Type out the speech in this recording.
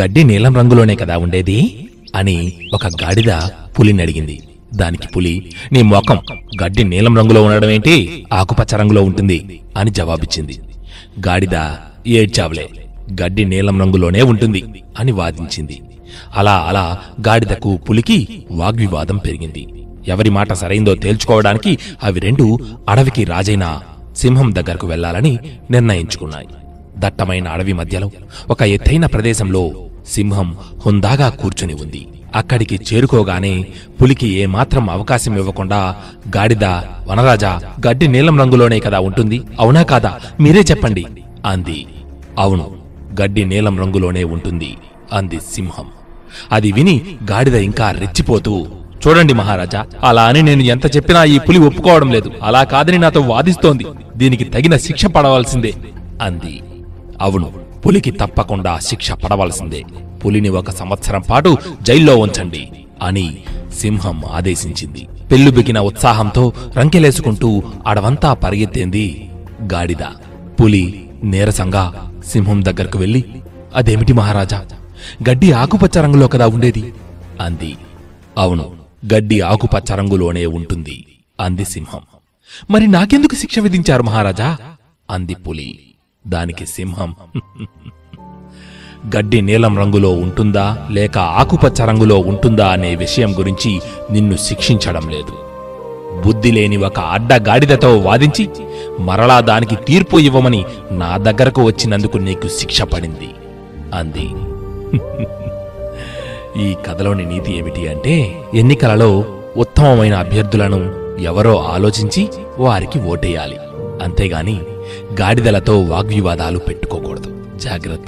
గడ్డి నీలం రంగులోనే కదా ఉండేది? అని ఒక గాడిద పులిని అడిగింది. దానికి పులి నీ మొఖం గడ్డి నీలం రంగులో ఉండడం ఏంటి? ఆకుపచ్చ రంగులో ఉంటుంది అని జవాబిచ్చింది. గాడిద ఏడ్చావులే గడ్డి నీలం రంగులోనే ఉంటుంది అని వాదించింది. అలా అలా గాడిదకు పులికి వాగ్వివాదం పెరిగింది. ఎవరి మాట సరైందో తేల్చుకోవడానికి అవి రెండు అడవికి రాజైన సింహం దగ్గరకు వెళ్ళాలని నిర్ణయించుకున్నాయి. దట్టమైన అడవి మధ్యలో ఒక ఎత్తైన ప్రదేశంలో సింహం హుందాగా కూర్చుని ఉంది. అక్కడికి చేరుకోగానే పులికి ఏమాత్రం అవకాశం ఇవ్వకుండా గాడిద వనరాజా గడ్డి నీలం రంగులోనే కదా ఉంటుంది? అవునా కాదా? మీరే చెప్పండి అంది. అవును గడ్డి నీలం రంగులోనే ఉంటుంది అంది సింహం. అది విని గాడిద ఇంకా రెచ్చిపోతూ చూడండి మహారాజా అలా అని నేను ఎంత చెప్పినా ఈ పులి ఒప్పుకోవడం లేదు. అలా కాదని నాతో వాదిస్తోంది. దీనికి తగిన శిక్ష పడవలసిందే అంది. అవును పులికి తప్పకుండా శిక్ష పడవలసిందే. పులిని ఒక సంవత్సరం పాటు జైల్లో ఉంచండి అని సింహం ఆదేశించింది. పెళ్ళుబిగిన ఉత్సాహంతో రంకెలేసుకుంటూ అడవంతా పరిగెత్తేంది గాడిద. పులి నీరసంగా సింహం దగ్గరకు వెళ్ళి అదేమిటి మహారాజా? గడ్డి ఆకుపచ్చ రంగులో కదా ఉండేది? అంది. అవును గడ్డి ఆకుపచ్చ రంగులోనే ఉంటుంది అంది సింహం. మరి నాకెందుకు శిక్ష విధించారు మహారాజా? అంది పులి. దానికి సింహం. గడ్డి నీలం రంగులో ఉంటుందా లేక ఆకుపచ్చ రంగులో ఉంటుందా అనే విషయం గురించి నిన్ను శిక్షించడం లేదు. బుద్ధి లేని ఒక అడ్డగాడిదతో వాదించి మరలా దానికి తీర్పు ఇవ్వమని నా దగ్గరకు వచ్చినందుకు నీకు శిక్ష పడింది అంది. ఈ కథలోని నీతి ఏమిటి అంటే ఎన్నికలలో ఉత్తమమైన అభ్యర్థులను ఎవరో ఆలోచించి వారికి ఓటేయాలి. అంతేగాని గాడిదలతో వాగ్వివాదాలు పెట్టుకోకూడదు. జాగ్రత్త.